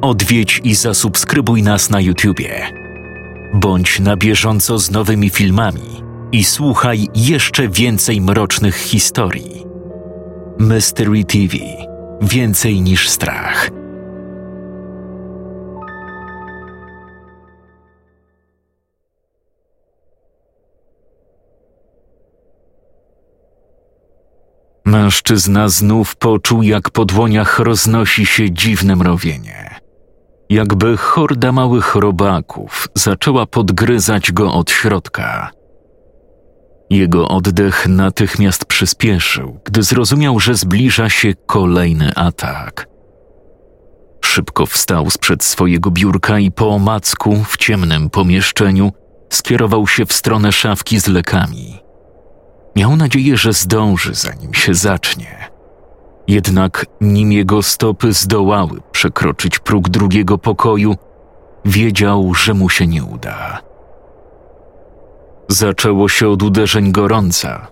odwiedź i zasubskrybuj nas na YouTubie. Bądź na bieżąco z nowymi filmami i słuchaj jeszcze więcej mrocznych historii. Mystery TV Więcej niż strach. Mężczyzna znów poczuł, jak po dłoniach roznosi się dziwne mrowienie. Jakby horda małych robaków zaczęła podgryzać go od środka. Jego oddech natychmiast przyspieszył, gdy zrozumiał, że zbliża się kolejny atak. Szybko wstał sprzed swojego biurka i po omacku w ciemnym pomieszczeniu skierował się w stronę szafki z lekami. Miał nadzieję, że zdąży, zanim się zacznie. Jednak nim jego stopy zdołały przekroczyć próg drugiego pokoju, wiedział, że mu się nie uda. Zaczęło się od uderzeń gorąca.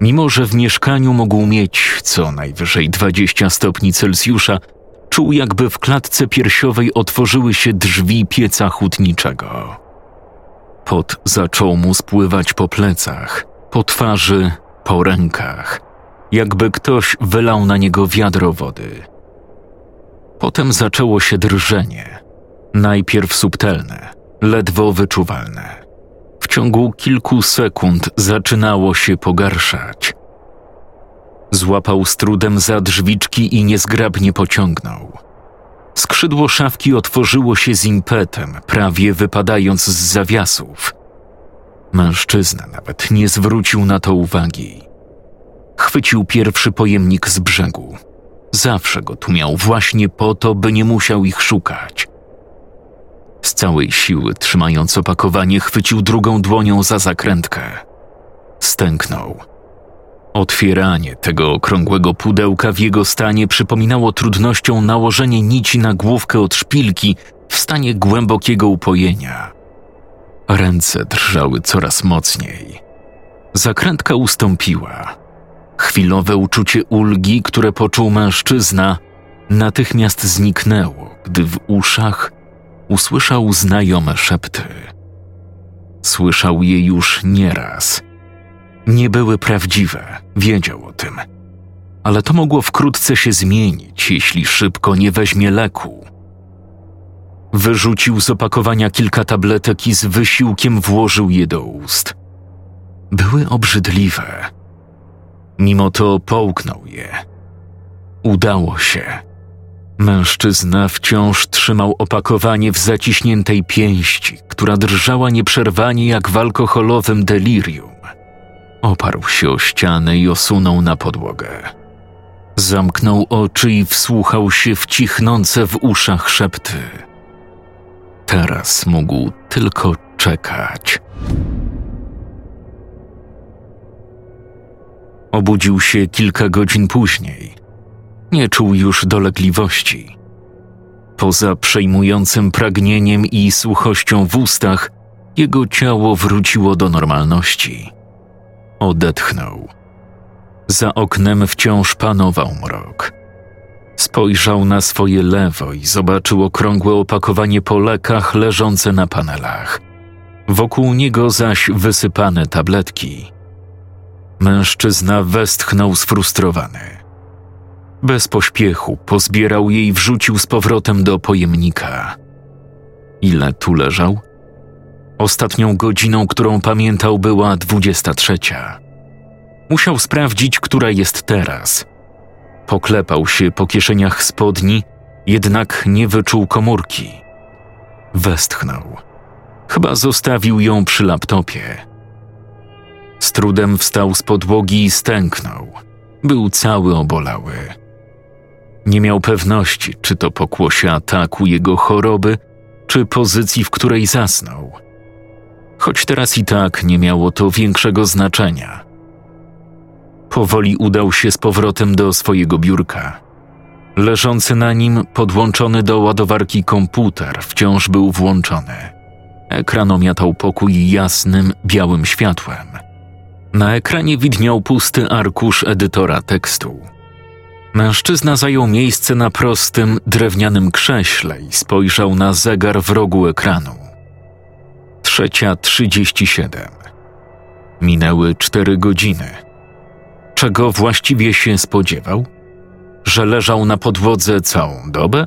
Mimo, że w mieszkaniu mógł mieć co najwyżej 20 stopni Celsjusza, czuł jakby w klatce piersiowej otworzyły się drzwi pieca hutniczego. Pot zaczął mu spływać po plecach, po twarzy, po rękach, jakby ktoś wylał na niego wiadro wody. Potem zaczęło się drżenie, najpierw subtelne, ledwo wyczuwalne. W ciągu kilku sekund zaczynało się pogarszać. Złapał z trudem za drzwiczki i niezgrabnie pociągnął. Skrzydło szafki otworzyło się z impetem, prawie wypadając z zawiasów. Mężczyzna nawet nie zwrócił na to uwagi. Chwycił pierwszy pojemnik z brzegu. Zawsze go tu miał właśnie po to, by nie musiał ich szukać. Z całej siły, trzymając opakowanie, chwycił drugą dłonią za zakrętkę. Stęknął. Otwieranie tego okrągłego pudełka w jego stanie przypominało trudnością nałożenie nici na główkę od szpilki w stanie głębokiego upojenia. Ręce drżały coraz mocniej. Zakrętka ustąpiła. Chwilowe uczucie ulgi, które poczuł mężczyzna, natychmiast zniknęło, gdy w uszach usłyszał znajome szepty. Słyszał je już nieraz. Nie były prawdziwe, wiedział o tym. Ale to mogło wkrótce się zmienić, jeśli szybko nie weźmie leku. Wyrzucił z opakowania kilka tabletek i z wysiłkiem włożył je do ust. Były obrzydliwe. Mimo to połknął je. Udało się. Mężczyzna wciąż trzymał opakowanie w zaciśniętej pięści, która drżała nieprzerwanie jak w alkoholowym delirium. Oparł się o ścianę i osunął na podłogę. Zamknął oczy i wsłuchał się w cichnące w uszach szepty. Teraz mógł tylko czekać. Obudził się kilka godzin później nie czuł już dolegliwości. Poza przejmującym pragnieniem i suchością w ustach, jego ciało wróciło do normalności. Odetchnął. Za oknem wciąż panował mrok. Spojrzał na swoje lewo i zobaczył okrągłe opakowanie po lekach leżące na panelach. Wokół niego zaś wysypane tabletki. Mężczyzna westchnął sfrustrowany. Bez pośpiechu pozbierał je i wrzucił z powrotem do pojemnika. Ile tu leżał? Ostatnią godziną, którą pamiętał, była dwudziesta trzecia. Musiał sprawdzić, która jest teraz. Poklepał się po kieszeniach spodni, jednak nie wyczuł komórki. Westchnął. Chyba zostawił ją przy laptopie. Z trudem wstał z podłogi i stęknął. Był cały obolały. Nie miał pewności, czy to pokłosie ataku jego choroby, czy pozycji, w której zasnął. Choć teraz i tak nie miało to większego znaczenia. Powoli udał się z powrotem do swojego biurka. Leżący na nim, podłączony do ładowarki komputer, wciąż był włączony. Ekran omiatał pokój jasnym, białym światłem. Na ekranie widniał pusty arkusz edytora tekstu. Mężczyzna zajął miejsce na prostym, drewnianym krześle i spojrzał na zegar w rogu ekranu. Trzecia trzydzieści siedem. Minęły cztery godziny. Czego właściwie się spodziewał? Że leżał na podłodze całą dobę?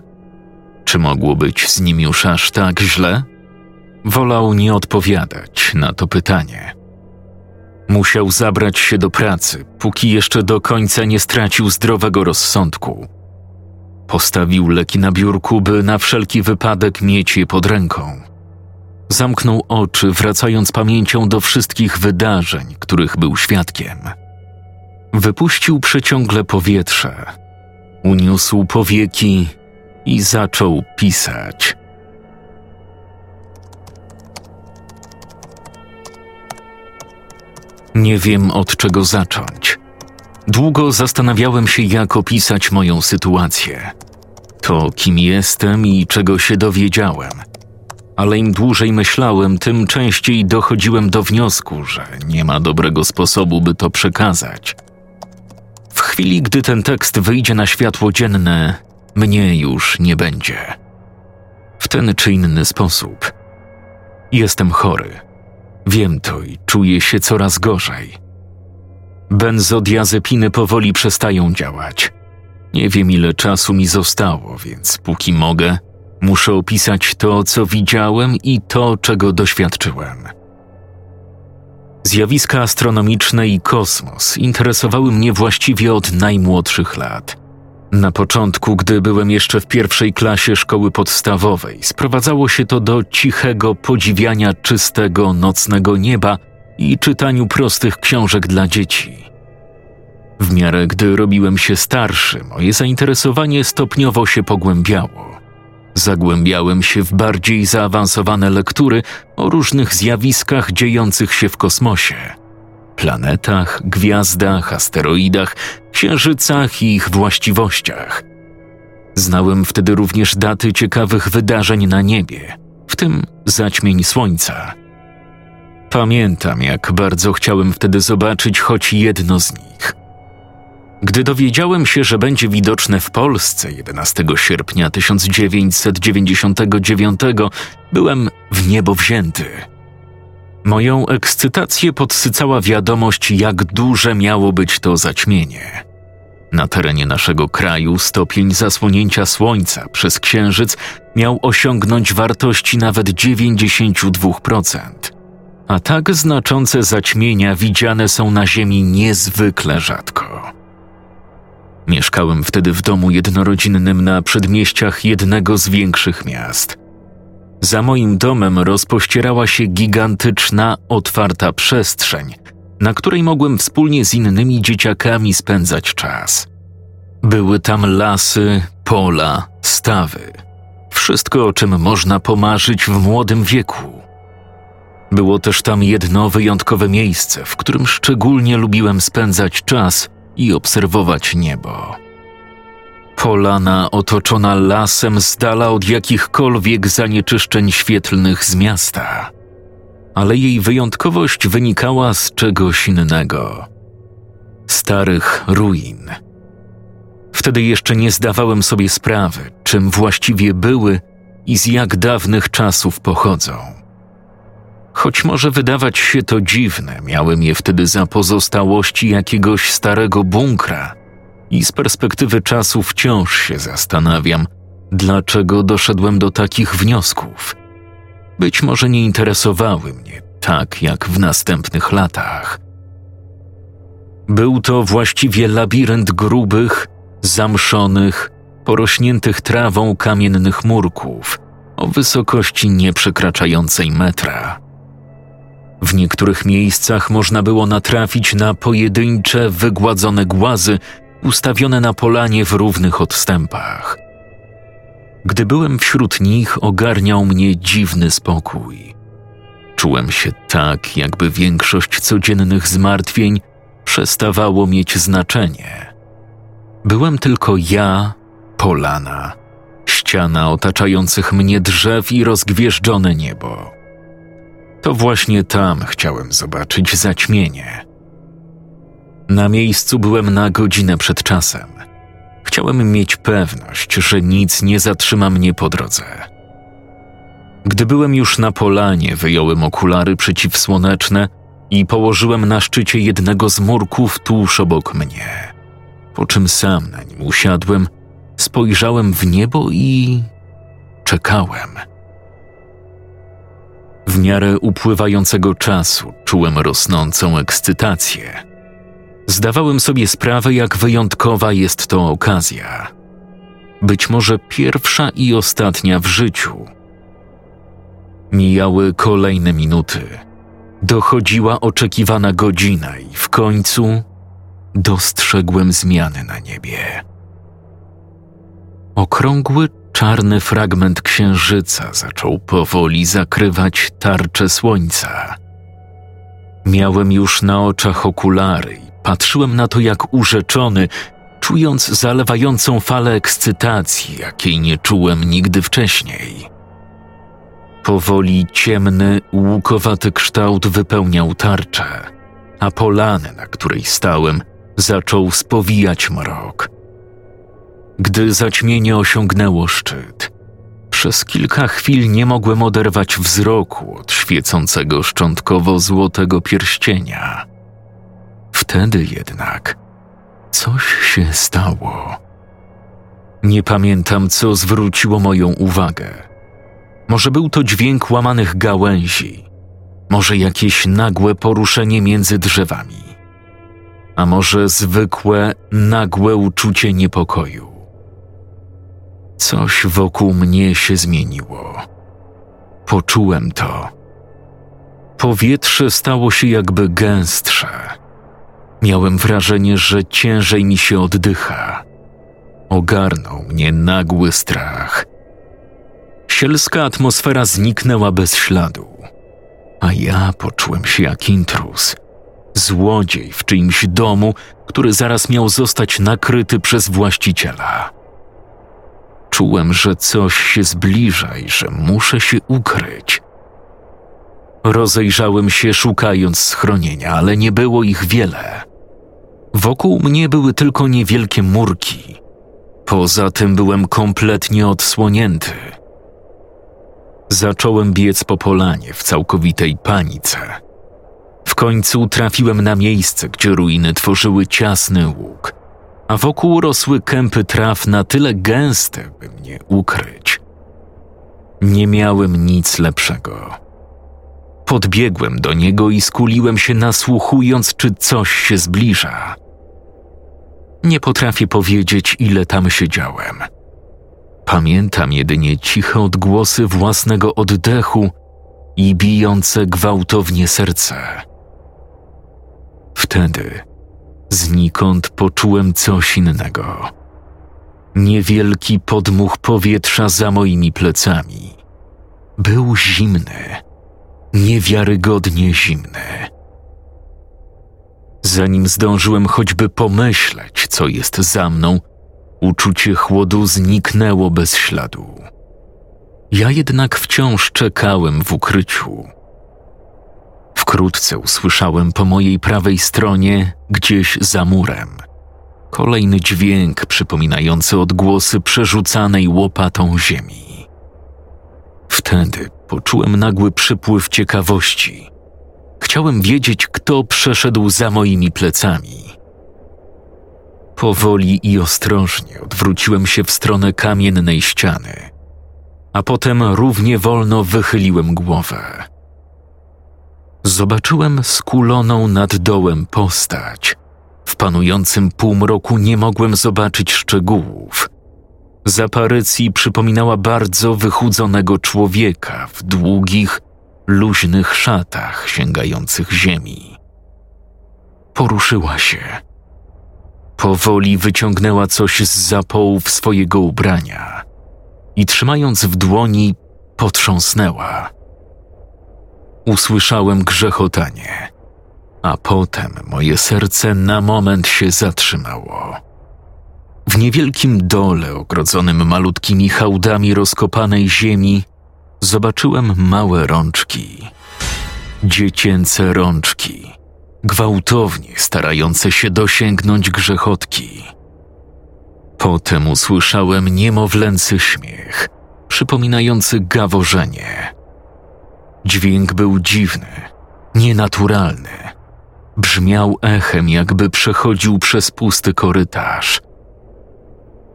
Czy mogło być z nim już aż tak źle? Wolał nie odpowiadać na to pytanie. Musiał zabrać się do pracy, póki jeszcze do końca nie stracił zdrowego rozsądku. Postawił leki na biurku, by na wszelki wypadek mieć je pod ręką. Zamknął oczy, wracając pamięcią do wszystkich wydarzeń, których był świadkiem. Wypuścił przeciągle powietrze, uniósł powieki i zaczął pisać. Nie wiem od czego zacząć. Długo zastanawiałem się, jak opisać moją sytuację. To, kim jestem i czego się dowiedziałem. Ale im dłużej myślałem, tym częściej dochodziłem do wniosku, że nie ma dobrego sposobu, by to przekazać. W chwili, gdy ten tekst wyjdzie na światło dzienne, mnie już nie będzie. W ten czy inny sposób. Jestem chory Wiem to i czuję się coraz gorzej. Benzodiazepiny powoli przestają działać. Nie wiem ile czasu mi zostało, więc póki mogę, muszę opisać to, co widziałem i to, czego doświadczyłem. Zjawiska astronomiczne i kosmos interesowały mnie właściwie od najmłodszych lat. Na początku, gdy byłem jeszcze w pierwszej klasie szkoły podstawowej, sprowadzało się to do cichego podziwiania czystego nocnego nieba i czytaniu prostych książek dla dzieci. W miarę gdy robiłem się starszy, moje zainteresowanie stopniowo się pogłębiało. Zagłębiałem się w bardziej zaawansowane lektury o różnych zjawiskach dziejących się w kosmosie planetach, gwiazdach, asteroidach, księżycach i ich właściwościach. Znałem wtedy również daty ciekawych wydarzeń na niebie, w tym zaćmień Słońca. Pamiętam, jak bardzo chciałem wtedy zobaczyć choć jedno z nich. Gdy dowiedziałem się, że będzie widoczne w Polsce 11 sierpnia 1999, byłem w niebo wzięty – Moją ekscytację podsycała wiadomość, jak duże miało być to zaćmienie. Na terenie naszego kraju stopień zasłonięcia Słońca przez Księżyc miał osiągnąć wartości nawet 92%, a tak znaczące zaćmienia widziane są na Ziemi niezwykle rzadko. Mieszkałem wtedy w domu jednorodzinnym na przedmieściach jednego z większych miast. Za moim domem rozpościerała się gigantyczna, otwarta przestrzeń, na której mogłem wspólnie z innymi dzieciakami spędzać czas. Były tam lasy, pola, stawy. Wszystko, o czym można pomarzyć w młodym wieku. Było też tam jedno wyjątkowe miejsce, w którym szczególnie lubiłem spędzać czas i obserwować niebo. Polana otoczona lasem z dala od jakichkolwiek zanieczyszczeń świetlnych z miasta. Ale jej wyjątkowość wynikała z czegoś innego starych ruin. Wtedy jeszcze nie zdawałem sobie sprawy, czym właściwie były i z jak dawnych czasów pochodzą. Choć może wydawać się to dziwne, miałem je wtedy za pozostałości jakiegoś starego bunkra, i z perspektywy czasu wciąż się zastanawiam, dlaczego doszedłem do takich wniosków. Być może nie interesowały mnie tak jak w następnych latach. Był to właściwie labirynt grubych, zamszonych, porośniętych trawą kamiennych murków o wysokości nieprzekraczającej metra. W niektórych miejscach można było natrafić na pojedyncze, wygładzone głazy ustawione na polanie w równych odstępach. Gdy byłem wśród nich, ogarniał mnie dziwny spokój. Czułem się tak, jakby większość codziennych zmartwień przestawało mieć znaczenie. Byłem tylko ja, polana, ściana otaczających mnie drzew i rozgwieżdżone niebo. To właśnie tam chciałem zobaczyć zaćmienie – na miejscu byłem na godzinę przed czasem. Chciałem mieć pewność, że nic nie zatrzyma mnie po drodze. Gdy byłem już na polanie, wyjąłem okulary przeciwsłoneczne i położyłem na szczycie jednego z murków tuż obok mnie. Po czym sam na nim usiadłem, spojrzałem w niebo i czekałem. W miarę upływającego czasu czułem rosnącą ekscytację. Zdawałem sobie sprawę, jak wyjątkowa jest to okazja. Być może pierwsza i ostatnia w życiu. Mijały kolejne minuty. Dochodziła oczekiwana godzina i w końcu dostrzegłem zmiany na niebie. Okrągły, czarny fragment księżyca zaczął powoli zakrywać tarczę słońca. Miałem już na oczach okulary i patrzyłem na to jak urzeczony, czując zalewającą falę ekscytacji, jakiej nie czułem nigdy wcześniej. Powoli ciemny, łukowaty kształt wypełniał tarczę, a polany, na której stałem, zaczął spowijać mrok. Gdy zaćmienie osiągnęło szczyt, przez kilka chwil nie mogłem oderwać wzroku od świecącego szczątkowo-złotego pierścienia. Wtedy jednak coś się stało. Nie pamiętam, co zwróciło moją uwagę. Może był to dźwięk łamanych gałęzi, może jakieś nagłe poruszenie między drzewami, a może zwykłe, nagłe uczucie niepokoju. Coś wokół mnie się zmieniło. Poczułem to. Powietrze stało się jakby gęstsze. Miałem wrażenie, że ciężej mi się oddycha. Ogarnął mnie nagły strach. Sielska atmosfera zniknęła bez śladu, a ja poczułem się jak intruz. Złodziej w czyimś domu, który zaraz miał zostać nakryty przez właściciela. Czułem, że coś się zbliża i że muszę się ukryć. Rozejrzałem się, szukając schronienia, ale nie było ich wiele. Wokół mnie były tylko niewielkie murki. Poza tym byłem kompletnie odsłonięty. Zacząłem biec po polanie w całkowitej panice. W końcu trafiłem na miejsce, gdzie ruiny tworzyły ciasny łuk, a wokół rosły kępy traw na tyle gęste, by mnie ukryć. Nie miałem nic lepszego. Podbiegłem do niego i skuliłem się nasłuchując, czy coś się zbliża. Nie potrafię powiedzieć, ile tam siedziałem. Pamiętam jedynie ciche odgłosy własnego oddechu i bijące gwałtownie serce. Wtedy znikąd poczułem coś innego. Niewielki podmuch powietrza za moimi plecami. Był zimny, niewiarygodnie zimny. Zanim zdążyłem choćby pomyśleć, co jest za mną, uczucie chłodu zniknęło bez śladu. Ja jednak wciąż czekałem w ukryciu. Wkrótce usłyszałem po mojej prawej stronie, gdzieś za murem, kolejny dźwięk przypominający odgłosy przerzucanej łopatą ziemi. Wtedy poczułem nagły przypływ ciekawości. Chciałem wiedzieć, kto przeszedł za moimi plecami. Powoli i ostrożnie odwróciłem się w stronę kamiennej ściany, a potem równie wolno wychyliłem głowę. Zobaczyłem skuloną nad dołem postać. W panującym półmroku nie mogłem zobaczyć szczegółów. Z aparycji przypominała bardzo wychudzonego człowieka w długich, luźnych szatach sięgających ziemi. Poruszyła się. Powoli wyciągnęła coś z zapołów swojego ubrania i trzymając w dłoni, potrząsnęła. Usłyszałem grzechotanie, a potem moje serce na moment się zatrzymało. W niewielkim dole ogrodzonym malutkimi hałdami rozkopanej ziemi zobaczyłem małe rączki. Dziecięce rączki, gwałtownie starające się dosięgnąć grzechotki. Potem usłyszałem niemowlęcy śmiech, przypominający gaworzenie. Dźwięk był dziwny, nienaturalny. Brzmiał echem, jakby przechodził przez pusty korytarz.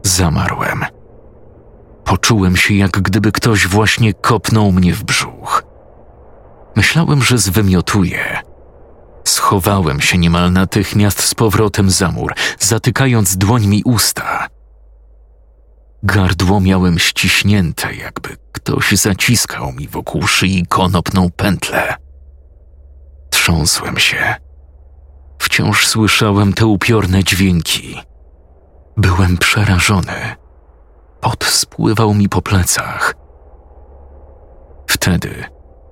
Zamarłem. Poczułem się, jak gdyby ktoś właśnie kopnął mnie w brzuch. Myślałem, że zwymiotuję. Schowałem się niemal natychmiast z powrotem za mur, zatykając dłońmi usta. Gardło miałem ściśnięte, jakby ktoś zaciskał mi wokół szyi konopną pętlę. Trząsłem się. Wciąż słyszałem te upiorne dźwięki. Byłem przerażony. Pot spływał mi po plecach. Wtedy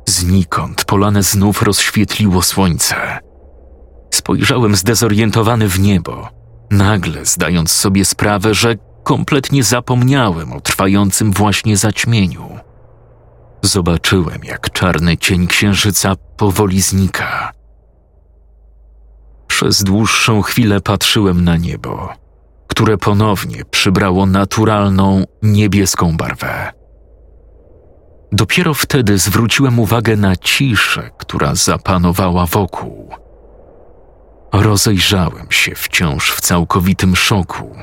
znikąd polane znów rozświetliło słońce. Spojrzałem zdezorientowany w niebo, nagle zdając sobie sprawę, że kompletnie zapomniałem o trwającym właśnie zaćmieniu. Zobaczyłem, jak czarny cień księżyca powoli znika. Przez dłuższą chwilę patrzyłem na niebo, które ponownie przybrało naturalną, niebieską barwę. Dopiero wtedy zwróciłem uwagę na ciszę, która zapanowała wokół. Rozejrzałem się wciąż w całkowitym szoku,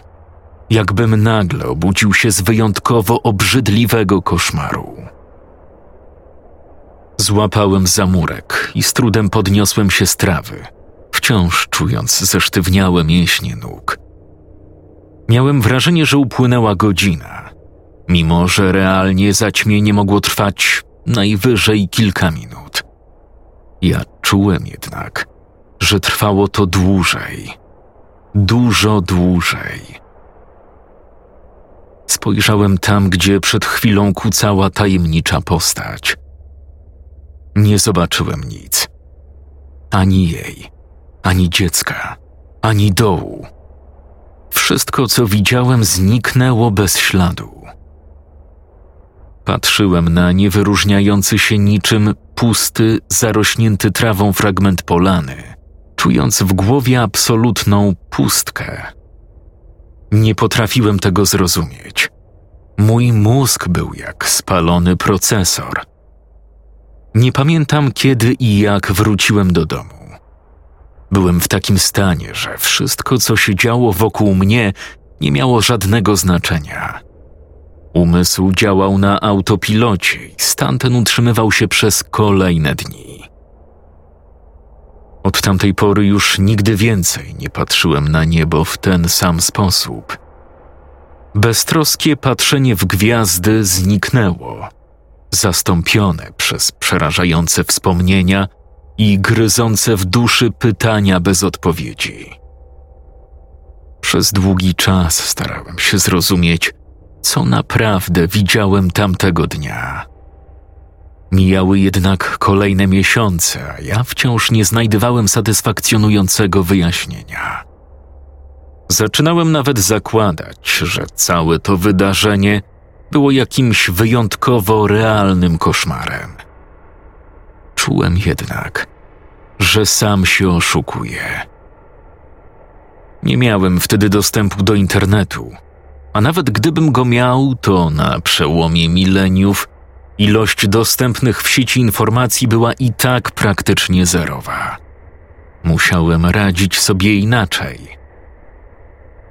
jakbym nagle obudził się z wyjątkowo obrzydliwego koszmaru. Złapałem zamurek i z trudem podniosłem się z trawy, wciąż czując zesztywniałe mięśnie nóg. Miałem wrażenie, że upłynęła godzina, mimo że realnie zaćmienie mogło trwać najwyżej kilka minut. Ja czułem jednak, że trwało to dłużej, dużo dłużej. Spojrzałem tam, gdzie przed chwilą kucała tajemnicza postać. Nie zobaczyłem nic. Ani jej, ani dziecka, ani dołu. Wszystko, co widziałem, zniknęło bez śladu. Patrzyłem na niewyróżniający się niczym pusty, zarośnięty trawą fragment polany, czując w głowie absolutną pustkę. Nie potrafiłem tego zrozumieć. Mój mózg był jak spalony procesor. Nie pamiętam kiedy i jak wróciłem do domu. Byłem w takim stanie, że wszystko, co się działo wokół mnie, nie miało żadnego znaczenia. Umysł działał na autopilocie i stan ten utrzymywał się przez kolejne dni. Od tamtej pory już nigdy więcej nie patrzyłem na niebo w ten sam sposób. Beztroskie patrzenie w gwiazdy zniknęło, zastąpione przez przerażające wspomnienia i gryzące w duszy pytania bez odpowiedzi. Przez długi czas starałem się zrozumieć, co naprawdę widziałem tamtego dnia. Mijały jednak kolejne miesiące, a ja wciąż nie znajdowałem satysfakcjonującego wyjaśnienia. Zaczynałem nawet zakładać, że całe to wydarzenie było jakimś wyjątkowo realnym koszmarem. Czułem jednak, że sam się oszukuję. Nie miałem wtedy dostępu do internetu, a nawet gdybym go miał, to na przełomie mileniów ilość dostępnych w sieci informacji była i tak praktycznie zerowa. Musiałem radzić sobie inaczej.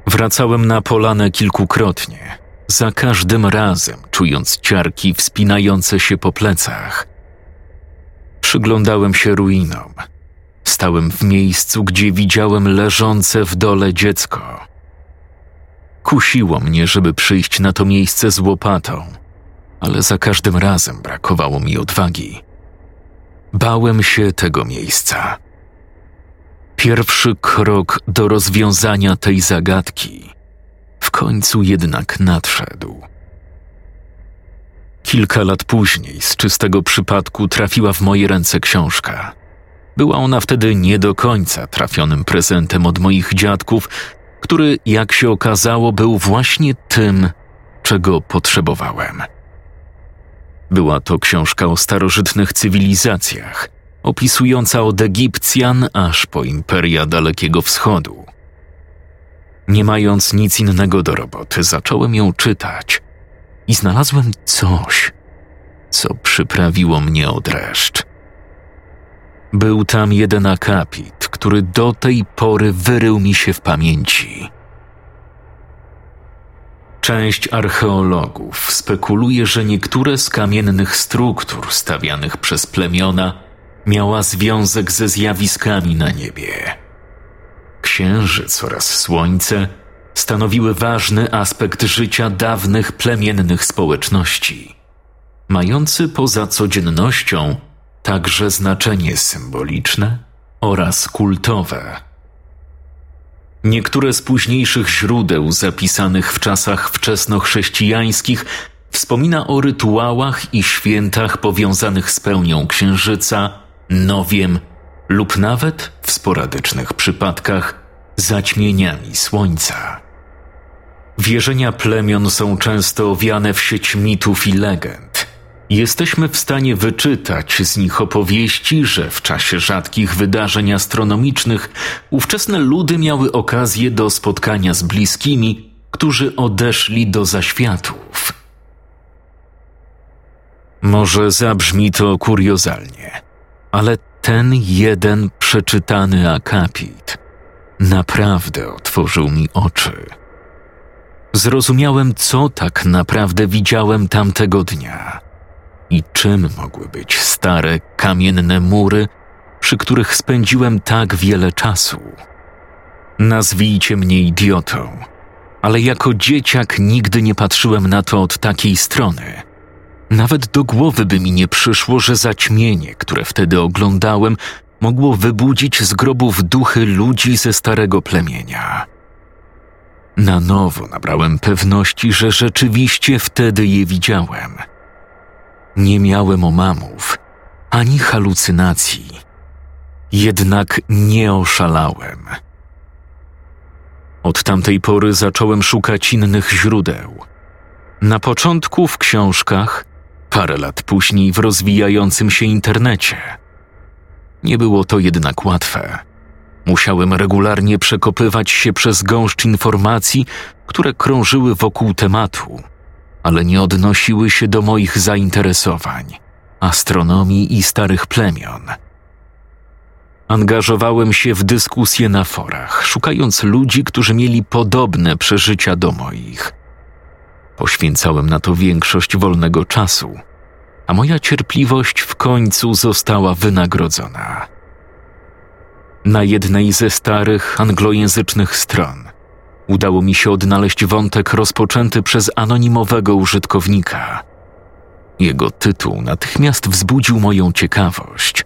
Wracałem na polanę kilkukrotnie, za każdym razem czując ciarki wspinające się po plecach. Przyglądałem się ruinom. Stałem w miejscu, gdzie widziałem leżące w dole dziecko. Kusiło mnie, żeby przyjść na to miejsce z łopatą, ale za każdym razem brakowało mi odwagi. Bałem się tego miejsca. Pierwszy krok do rozwiązania tej zagadki w końcu jednak nadszedł. Kilka lat później z czystego przypadku trafiła w moje ręce książka. Była ona wtedy nie do końca trafionym prezentem od moich dziadków, który, jak się okazało, był właśnie tym, czego potrzebowałem. Była to książka o starożytnych cywilizacjach, opisująca od Egipcjan aż po imperia Dalekiego Wschodu. Nie mając nic innego do roboty, zacząłem ją czytać i znalazłem coś, co przyprawiło mnie od reszt. Był tam jeden akapit, który do tej pory wyrył mi się w pamięci. Część archeologów spekuluje, że niektóre z kamiennych struktur stawianych przez plemiona miała związek ze zjawiskami na niebie. Księżyc oraz słońce stanowiły ważny aspekt życia dawnych plemiennych społeczności, mający poza codziennością także znaczenie symboliczne oraz kultowe. Niektóre z późniejszych źródeł zapisanych w czasach wczesnochrześcijańskich wspomina o rytuałach i świętach powiązanych z pełnią księżyca, nowiem lub nawet w sporadycznych przypadkach zaćmieniami słońca. Wierzenia plemion są często owiane w sieć mitów i legend. Jesteśmy w stanie wyczytać z nich opowieści, że w czasie rzadkich wydarzeń astronomicznych ówczesne ludy miały okazję do spotkania z bliskimi, którzy odeszli do zaświatów. Może zabrzmi to kuriozalnie, ale ten jeden przeczytany akapit naprawdę otworzył mi oczy. Zrozumiałem, co tak naprawdę widziałem tamtego dnia i czym mogły być stare kamienne mury, przy których spędziłem tak wiele czasu. Nazwijcie mnie idiotą, ale jako dzieciak nigdy nie patrzyłem na to od takiej strony. Nawet do głowy by mi nie przyszło, że zaćmienie, które wtedy oglądałem, mogło wybudzić z grobów duchy ludzi ze starego plemienia. Na nowo nabrałem pewności, że rzeczywiście wtedy je widziałem. Nie miałem omamów ani halucynacji, jednak nie oszalałem. Od tamtej pory zacząłem szukać innych źródeł. Na początku w książkach, parę lat później w rozwijającym się internecie. Nie było to jednak łatwe. Musiałem regularnie przekopywać się przez gąszcz informacji, które krążyły wokół tematu, ale nie odnosiły się do moich zainteresowań astronomii i starych plemion. Angażowałem się w dyskusje na forach, szukając ludzi, którzy mieli podobne przeżycia do moich. Poświęcałem na to większość wolnego czasu – a moja cierpliwość w końcu została wynagrodzona. Na jednej ze starych anglojęzycznych stron udało mi się odnaleźć wątek rozpoczęty przez anonimowego użytkownika. Jego tytuł natychmiast wzbudził moją ciekawość.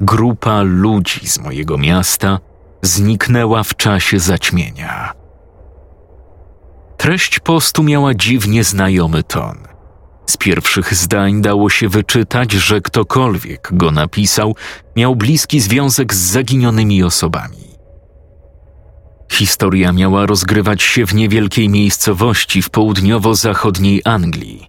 Grupa ludzi z mojego miasta zniknęła w czasie zaćmienia. Treść postu miała dziwnie znajomy ton. Z pierwszych zdań dało się wyczytać, że ktokolwiek go napisał, miał bliski związek z zaginionymi osobami. Historia miała rozgrywać się w niewielkiej miejscowości w południowo-zachodniej Anglii.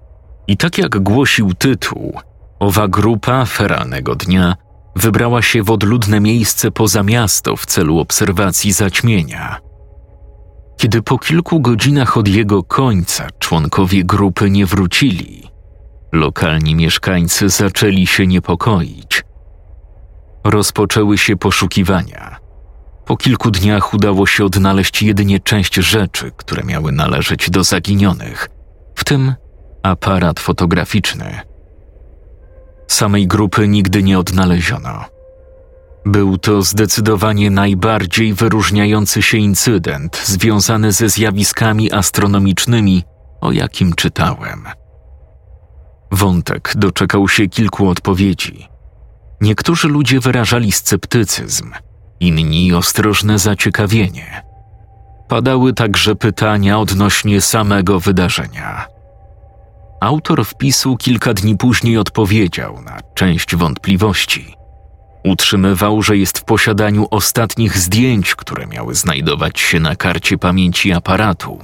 I tak jak głosił tytuł, owa grupa feralnego dnia wybrała się w odludne miejsce poza miasto w celu obserwacji zaćmienia. Kiedy po kilku godzinach od jego końca członkowie grupy nie wrócili, Lokalni mieszkańcy zaczęli się niepokoić. Rozpoczęły się poszukiwania. Po kilku dniach udało się odnaleźć jedynie część rzeczy, które miały należeć do zaginionych, w tym aparat fotograficzny. Samej grupy nigdy nie odnaleziono. Był to zdecydowanie najbardziej wyróżniający się incydent związany ze zjawiskami astronomicznymi, o jakim czytałem. Wątek doczekał się kilku odpowiedzi. Niektórzy ludzie wyrażali sceptycyzm, inni ostrożne zaciekawienie. Padały także pytania odnośnie samego wydarzenia. Autor wpisu kilka dni później odpowiedział na część wątpliwości. Utrzymywał, że jest w posiadaniu ostatnich zdjęć, które miały znajdować się na karcie pamięci aparatu.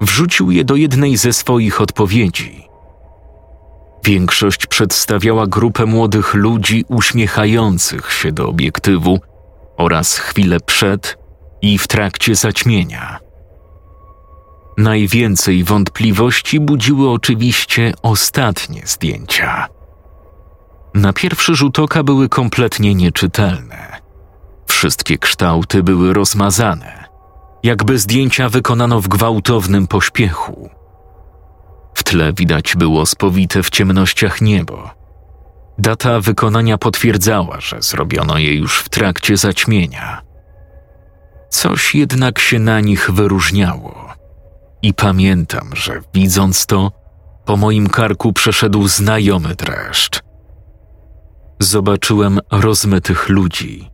Wrzucił je do jednej ze swoich odpowiedzi Większość przedstawiała grupę młodych ludzi uśmiechających się do obiektywu oraz chwilę przed i w trakcie zaćmienia. Najwięcej wątpliwości budziły oczywiście ostatnie zdjęcia. Na pierwszy rzut oka były kompletnie nieczytelne. Wszystkie kształty były rozmazane, jakby zdjęcia wykonano w gwałtownym pośpiechu. W tle widać było spowite w ciemnościach niebo. Data wykonania potwierdzała, że zrobiono je już w trakcie zaćmienia. Coś jednak się na nich wyróżniało. I pamiętam, że widząc to, po moim karku przeszedł znajomy dreszcz. Zobaczyłem rozmytych ludzi.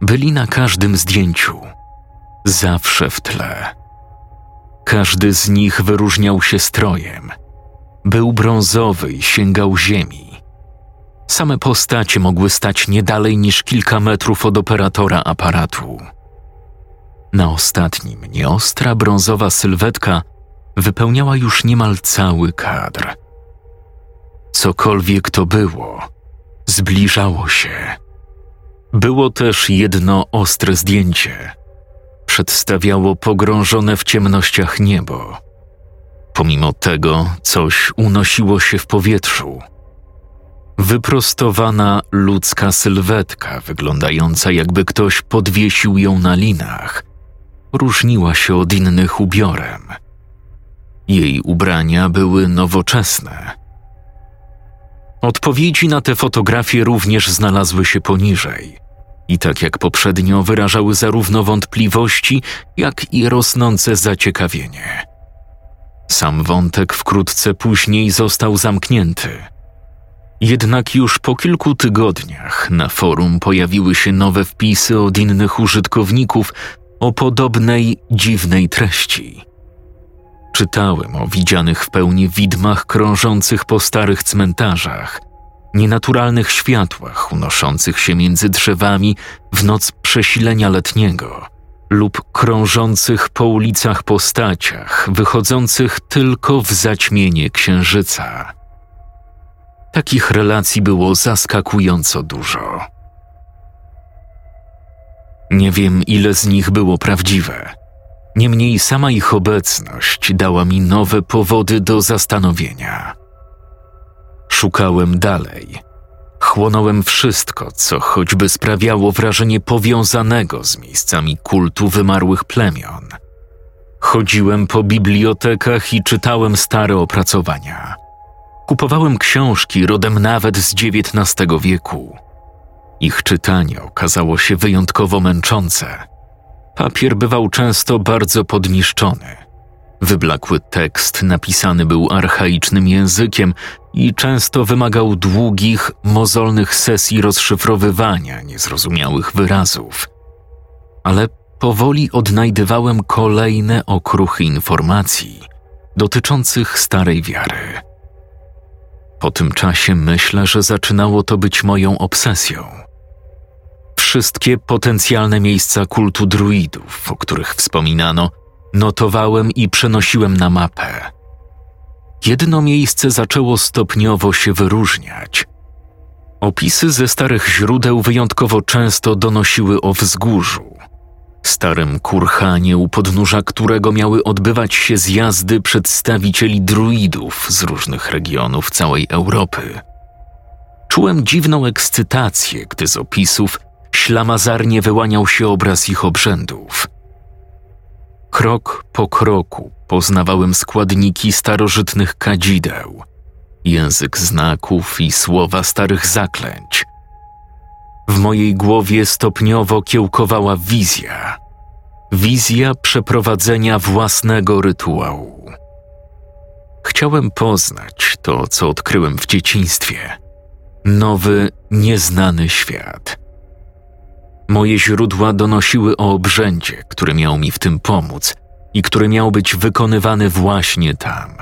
Byli na każdym zdjęciu, zawsze w tle. Każdy z nich wyróżniał się strojem. Był brązowy i sięgał ziemi. Same postacie mogły stać nie dalej niż kilka metrów od operatora aparatu. Na ostatnim nieostra brązowa sylwetka wypełniała już niemal cały kadr. Cokolwiek to było, zbliżało się. Było też jedno ostre zdjęcie. Przedstawiało pogrążone w ciemnościach niebo. Pomimo tego coś unosiło się w powietrzu. Wyprostowana ludzka sylwetka, wyglądająca jakby ktoś podwiesił ją na linach, różniła się od innych ubiorem. Jej ubrania były nowoczesne. Odpowiedzi na te fotografie również znalazły się poniżej i tak jak poprzednio wyrażały zarówno wątpliwości, jak i rosnące zaciekawienie. Sam wątek wkrótce później został zamknięty. Jednak już po kilku tygodniach na forum pojawiły się nowe wpisy od innych użytkowników o podobnej dziwnej treści. Czytałem o widzianych w pełni widmach krążących po starych cmentarzach, nienaturalnych światłach unoszących się między drzewami w noc przesilenia letniego lub krążących po ulicach postaciach wychodzących tylko w zaćmienie księżyca. Takich relacji było zaskakująco dużo. Nie wiem, ile z nich było prawdziwe. Niemniej sama ich obecność dała mi nowe powody do zastanowienia. Szukałem dalej. Chłonąłem wszystko, co choćby sprawiało wrażenie powiązanego z miejscami kultu wymarłych plemion. Chodziłem po bibliotekach i czytałem stare opracowania. Kupowałem książki rodem nawet z XIX wieku ich czytanie okazało się wyjątkowo męczące. Papier bywał często bardzo podniszczony. Wyblakły tekst napisany był archaicznym językiem i często wymagał długich, mozolnych sesji rozszyfrowywania niezrozumiałych wyrazów. Ale powoli odnajdywałem kolejne okruchy informacji dotyczących starej wiary. Po tym czasie myślę, że zaczynało to być moją obsesją wszystkie potencjalne miejsca kultu druidów, o których wspominano, notowałem i przenosiłem na mapę. Jedno miejsce zaczęło stopniowo się wyróżniać. Opisy ze starych źródeł wyjątkowo często donosiły o wzgórzu, starym kurhanie, u podnóża którego miały odbywać się zjazdy przedstawicieli druidów z różnych regionów całej Europy. Czułem dziwną ekscytację, gdy z opisów ślamazarnie wyłaniał się obraz ich obrzędów. Krok po kroku poznawałem składniki starożytnych kadzideł, język znaków i słowa starych zaklęć. W mojej głowie stopniowo kiełkowała wizja. Wizja przeprowadzenia własnego rytuału. Chciałem poznać to, co odkryłem w dzieciństwie. Nowy, nieznany świat – Moje źródła donosiły o obrzędzie, który miał mi w tym pomóc i który miał być wykonywany właśnie tam.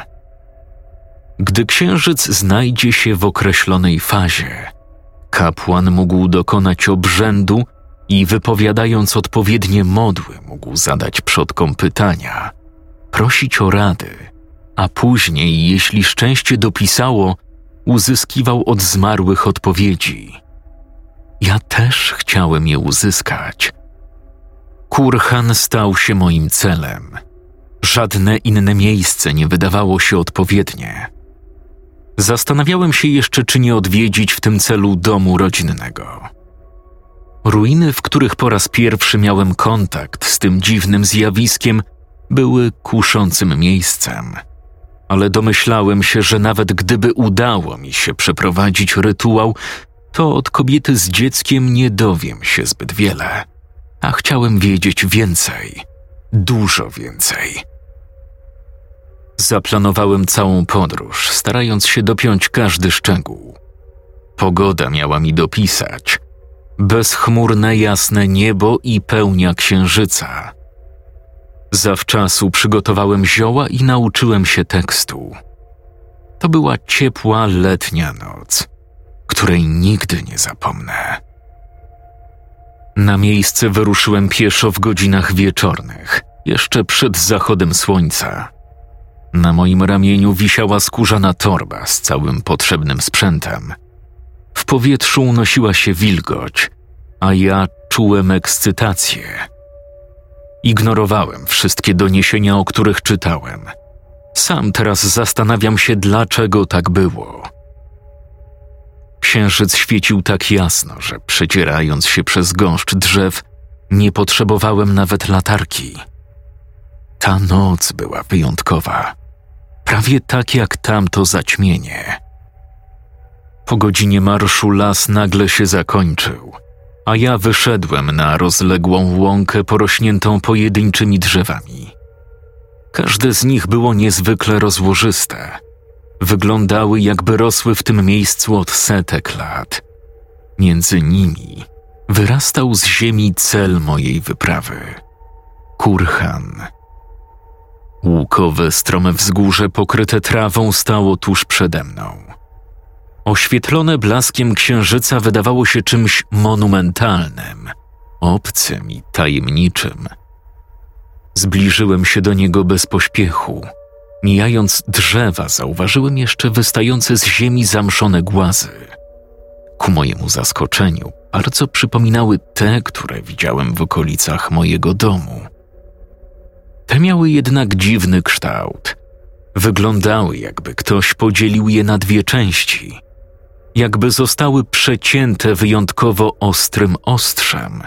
Gdy księżyc znajdzie się w określonej fazie, kapłan mógł dokonać obrzędu i wypowiadając odpowiednie modły, mógł zadać przodkom pytania, prosić o rady, a później, jeśli szczęście dopisało, uzyskiwał od zmarłych odpowiedzi. Ja też chciałem je uzyskać. Kurhan stał się moim celem. Żadne inne miejsce nie wydawało się odpowiednie. Zastanawiałem się jeszcze, czy nie odwiedzić w tym celu domu rodzinnego. Ruiny, w których po raz pierwszy miałem kontakt z tym dziwnym zjawiskiem, były kuszącym miejscem. Ale domyślałem się, że nawet gdyby udało mi się przeprowadzić rytuał, to od kobiety z dzieckiem nie dowiem się zbyt wiele. A chciałem wiedzieć więcej, dużo więcej. Zaplanowałem całą podróż, starając się dopiąć każdy szczegół. Pogoda miała mi dopisać. Bezchmurne, jasne niebo i pełnia księżyca. Zawczasu przygotowałem zioła i nauczyłem się tekstu. To była ciepła letnia noc, której nigdy nie zapomnę. Na miejsce wyruszyłem pieszo w godzinach wieczornych, jeszcze przed zachodem słońca. Na moim ramieniu wisiała skórzana torba z całym potrzebnym sprzętem. W powietrzu unosiła się wilgoć, a ja czułem ekscytację. Ignorowałem wszystkie doniesienia, o których czytałem. Sam teraz zastanawiam się, dlaczego tak było. Księżyc świecił tak jasno, że przecierając się przez gąszcz drzew, nie potrzebowałem nawet latarki. Ta noc była wyjątkowa, prawie tak jak tamto zaćmienie. Po godzinie marszu las nagle się zakończył, a ja wyszedłem na rozległą łąkę porośniętą pojedynczymi drzewami. Każde z nich było niezwykle rozłożyste. Wyglądały, jakby rosły w tym miejscu od setek lat. Między nimi wyrastał z ziemi cel mojej wyprawy Kurhan. Łukowe, strome wzgórze pokryte trawą stało tuż przede mną. Oświetlone blaskiem księżyca wydawało się czymś monumentalnym, obcym i tajemniczym. Zbliżyłem się do niego bez pośpiechu. Mijając drzewa, zauważyłem jeszcze wystające z ziemi zamszone głazy. Ku mojemu zaskoczeniu, bardzo przypominały te, które widziałem w okolicach mojego domu. Te miały jednak dziwny kształt. Wyglądały, jakby ktoś podzielił je na dwie części, jakby zostały przecięte wyjątkowo ostrym ostrzem,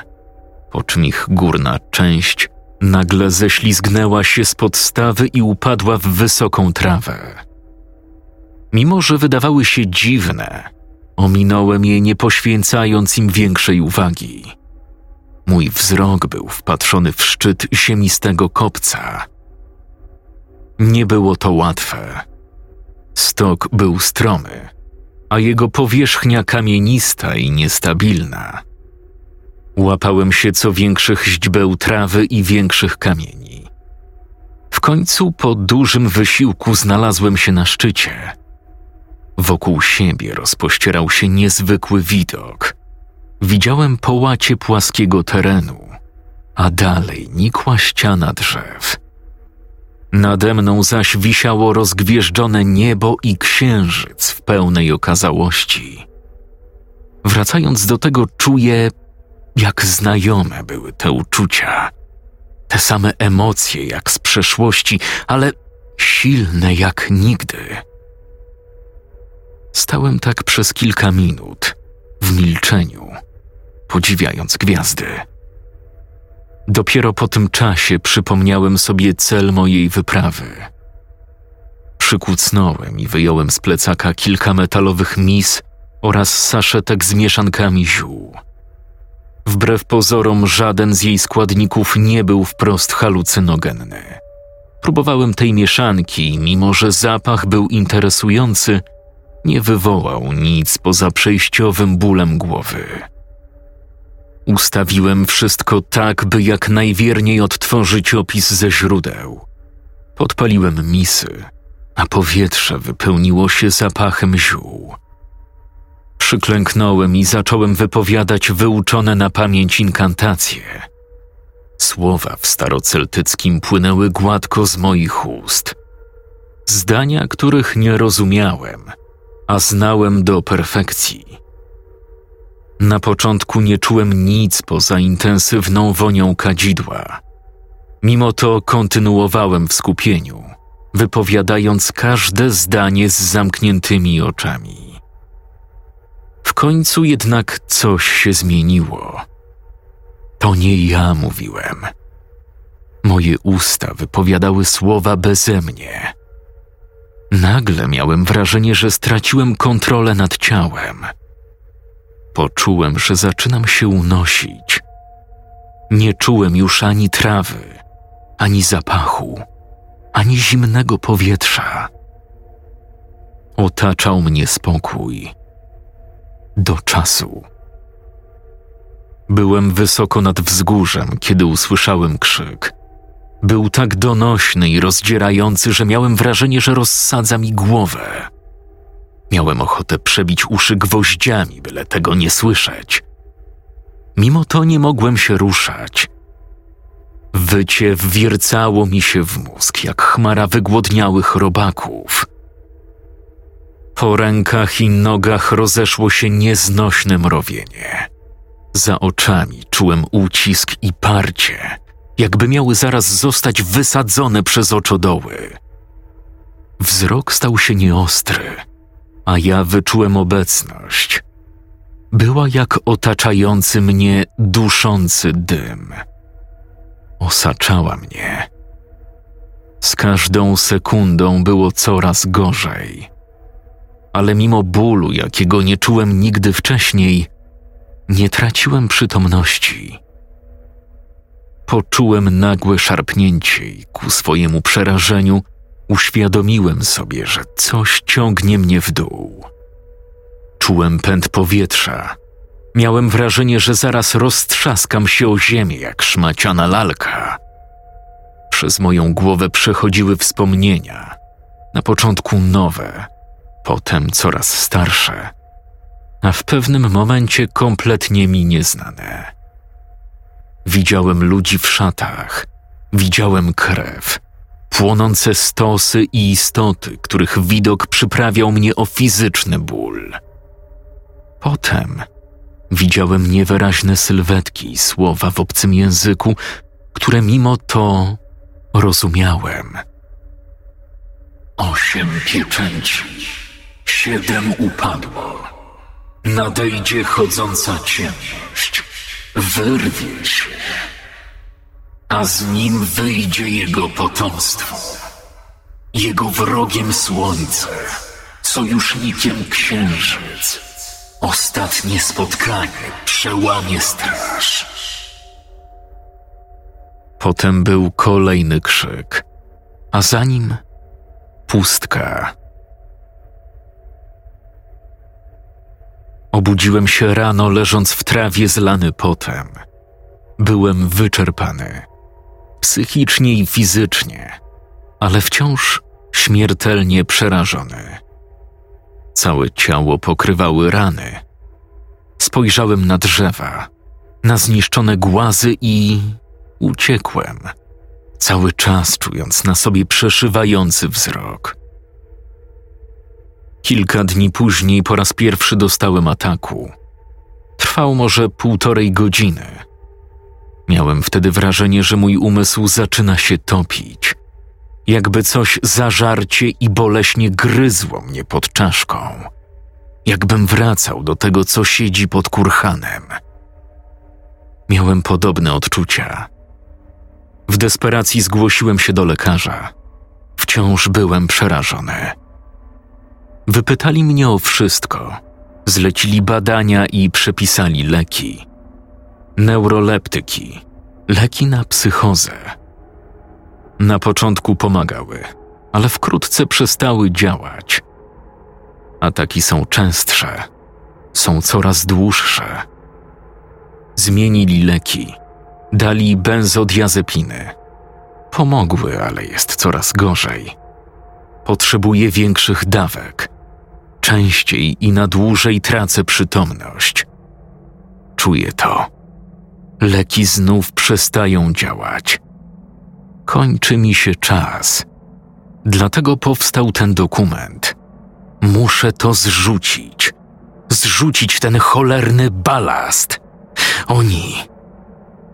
po czym ich górna część nagle ześlizgnęła się z podstawy i upadła w wysoką trawę. Mimo, że wydawały się dziwne, ominąłem je nie poświęcając im większej uwagi. Mój wzrok był wpatrzony w szczyt ziemistego kopca. Nie było to łatwe. Stok był stromy, a jego powierzchnia kamienista i niestabilna. Łapałem się co większych źdźbeł trawy i większych kamieni. W końcu po dużym wysiłku znalazłem się na szczycie. Wokół siebie rozpościerał się niezwykły widok. Widziałem połacie płaskiego terenu, a dalej nikła ściana drzew. Nade mną zaś wisiało rozgwieżdżone niebo i księżyc w pełnej okazałości. Wracając do tego, czuję, jak znajome były te uczucia. Te same emocje jak z przeszłości, ale silne jak nigdy. Stałem tak przez kilka minut, w milczeniu, podziwiając gwiazdy. Dopiero po tym czasie przypomniałem sobie cel mojej wyprawy. Przykucnąłem i wyjąłem z plecaka kilka metalowych mis oraz saszetek z mieszankami ziół. Wbrew pozorom, żaden z jej składników nie był wprost halucynogenny. Próbowałem tej mieszanki, mimo że zapach był interesujący, nie wywołał nic poza przejściowym bólem głowy. Ustawiłem wszystko tak, by jak najwierniej odtworzyć opis ze źródeł. Podpaliłem misy, a powietrze wypełniło się zapachem ziół. Przyklęknąłem i zacząłem wypowiadać wyuczone na pamięć inkantacje. Słowa w staroceltyckim płynęły gładko z moich ust. Zdania, których nie rozumiałem, a znałem do perfekcji. Na początku nie czułem nic poza intensywną wonią kadzidła. Mimo to kontynuowałem w skupieniu, wypowiadając każde zdanie z zamkniętymi oczami. W końcu jednak coś się zmieniło. To nie ja mówiłem. Moje usta wypowiadały słowa beze mnie. Nagle miałem wrażenie, że straciłem kontrolę nad ciałem. Poczułem, że zaczynam się unosić. Nie czułem już ani trawy, ani zapachu, ani zimnego powietrza. Otaczał mnie spokój. Do czasu. Byłem wysoko nad wzgórzem, kiedy usłyszałem krzyk. Był tak donośny i rozdzierający, że miałem wrażenie, że rozsadza mi głowę. Miałem ochotę przebić uszy gwoździami, byle tego nie słyszeć. Mimo to nie mogłem się ruszać. Wycie wwiercało mi się w mózg, jak chmara wygłodniałych robaków. Po rękach i nogach rozeszło się nieznośne mrowienie. Za oczami czułem ucisk i parcie, jakby miały zaraz zostać wysadzone przez oczodoły. Wzrok stał się nieostry, a ja wyczułem obecność. Była jak otaczający mnie duszący dym. Osaczała mnie. Z każdą sekundą było coraz gorzej. Ale mimo bólu, jakiego nie czułem nigdy wcześniej, nie traciłem przytomności. Poczułem nagłe szarpnięcie i ku swojemu przerażeniu uświadomiłem sobie, że coś ciągnie mnie w dół. Czułem pęd powietrza. Miałem wrażenie, że zaraz roztrzaskam się o ziemię jak szmaciana lalka. Przez moją głowę przechodziły wspomnienia. Na początku nowe, potem coraz starsze, a w pewnym momencie kompletnie mi nieznane. Widziałem ludzi w szatach, widziałem krew, płonące stosy i istoty, których widok przyprawiał mnie o fizyczny ból. Potem widziałem niewyraźne sylwetki i słowa w obcym języku, które mimo to rozumiałem. Osiem pieczęci, siedem upadło. Nadejdzie chodząca ciemność, wyrwie się, a z nim wyjdzie jego potomstwo. Jego wrogiem słońce, sojusznikiem księżyc. Ostatnie spotkanie przełamie straż. Potem był kolejny krzyk, a za nim pustka. Obudziłem się rano, leżąc w trawie zlany potem. Byłem wyczerpany, psychicznie i fizycznie, ale wciąż śmiertelnie przerażony. Całe ciało pokrywały rany. Spojrzałem na drzewa, na zniszczone głazy i uciekłem, cały czas czując na sobie przeszywający wzrok. Kilka dni później po raz pierwszy dostałem ataku. Trwał może półtorej godziny. Miałem wtedy wrażenie, że mój umysł zaczyna się topić, jakby coś zażarcie i boleśnie gryzło mnie pod czaszką, jakbym wracał do tego, co siedzi pod kurhanem. Miałem podobne odczucia. W desperacji zgłosiłem się do lekarza. Wciąż byłem przerażony. Wypytali mnie o wszystko. Zlecili badania i przepisali leki. Neuroleptyki, leki na psychozę. Na początku pomagały, ale wkrótce przestały działać. Ataki są częstsze, są coraz dłuższe. Zmienili leki, dali benzodiazepiny. Pomogły, ale jest coraz gorzej. Potrzebuję większych dawek. Częściej i na dłużej tracę przytomność. Czuję to. Leki znów przestają działać. Kończy mi się czas. Dlatego powstał ten dokument. Muszę to zrzucić. zrzucić ten cholerny balast. Oni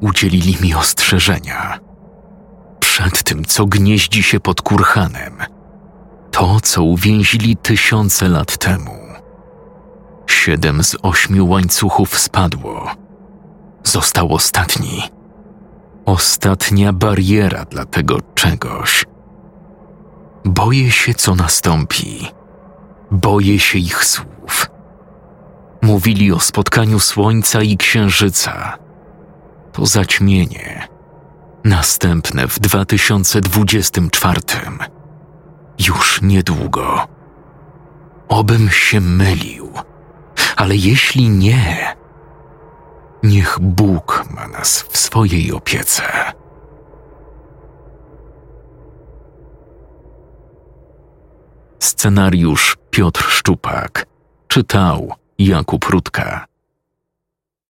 udzielili mi ostrzeżenia. Przed tym, co gnieździ się pod kurhanem. To, co uwięzili tysiące lat temu. Siedem z ośmiu łańcuchów spadło. Został ostatni. Ostatnia bariera dla tego czegoś. Boję się, co nastąpi. Boję się ich słów. Mówili o spotkaniu słońca i księżyca. To zaćmienie. Następne w 2024. Już niedługo. Obym się mylił, ale jeśli nie, niech Bóg ma nas w swojej opiece. Scenariusz Piotr Szczupak czytał Jakub Rutka.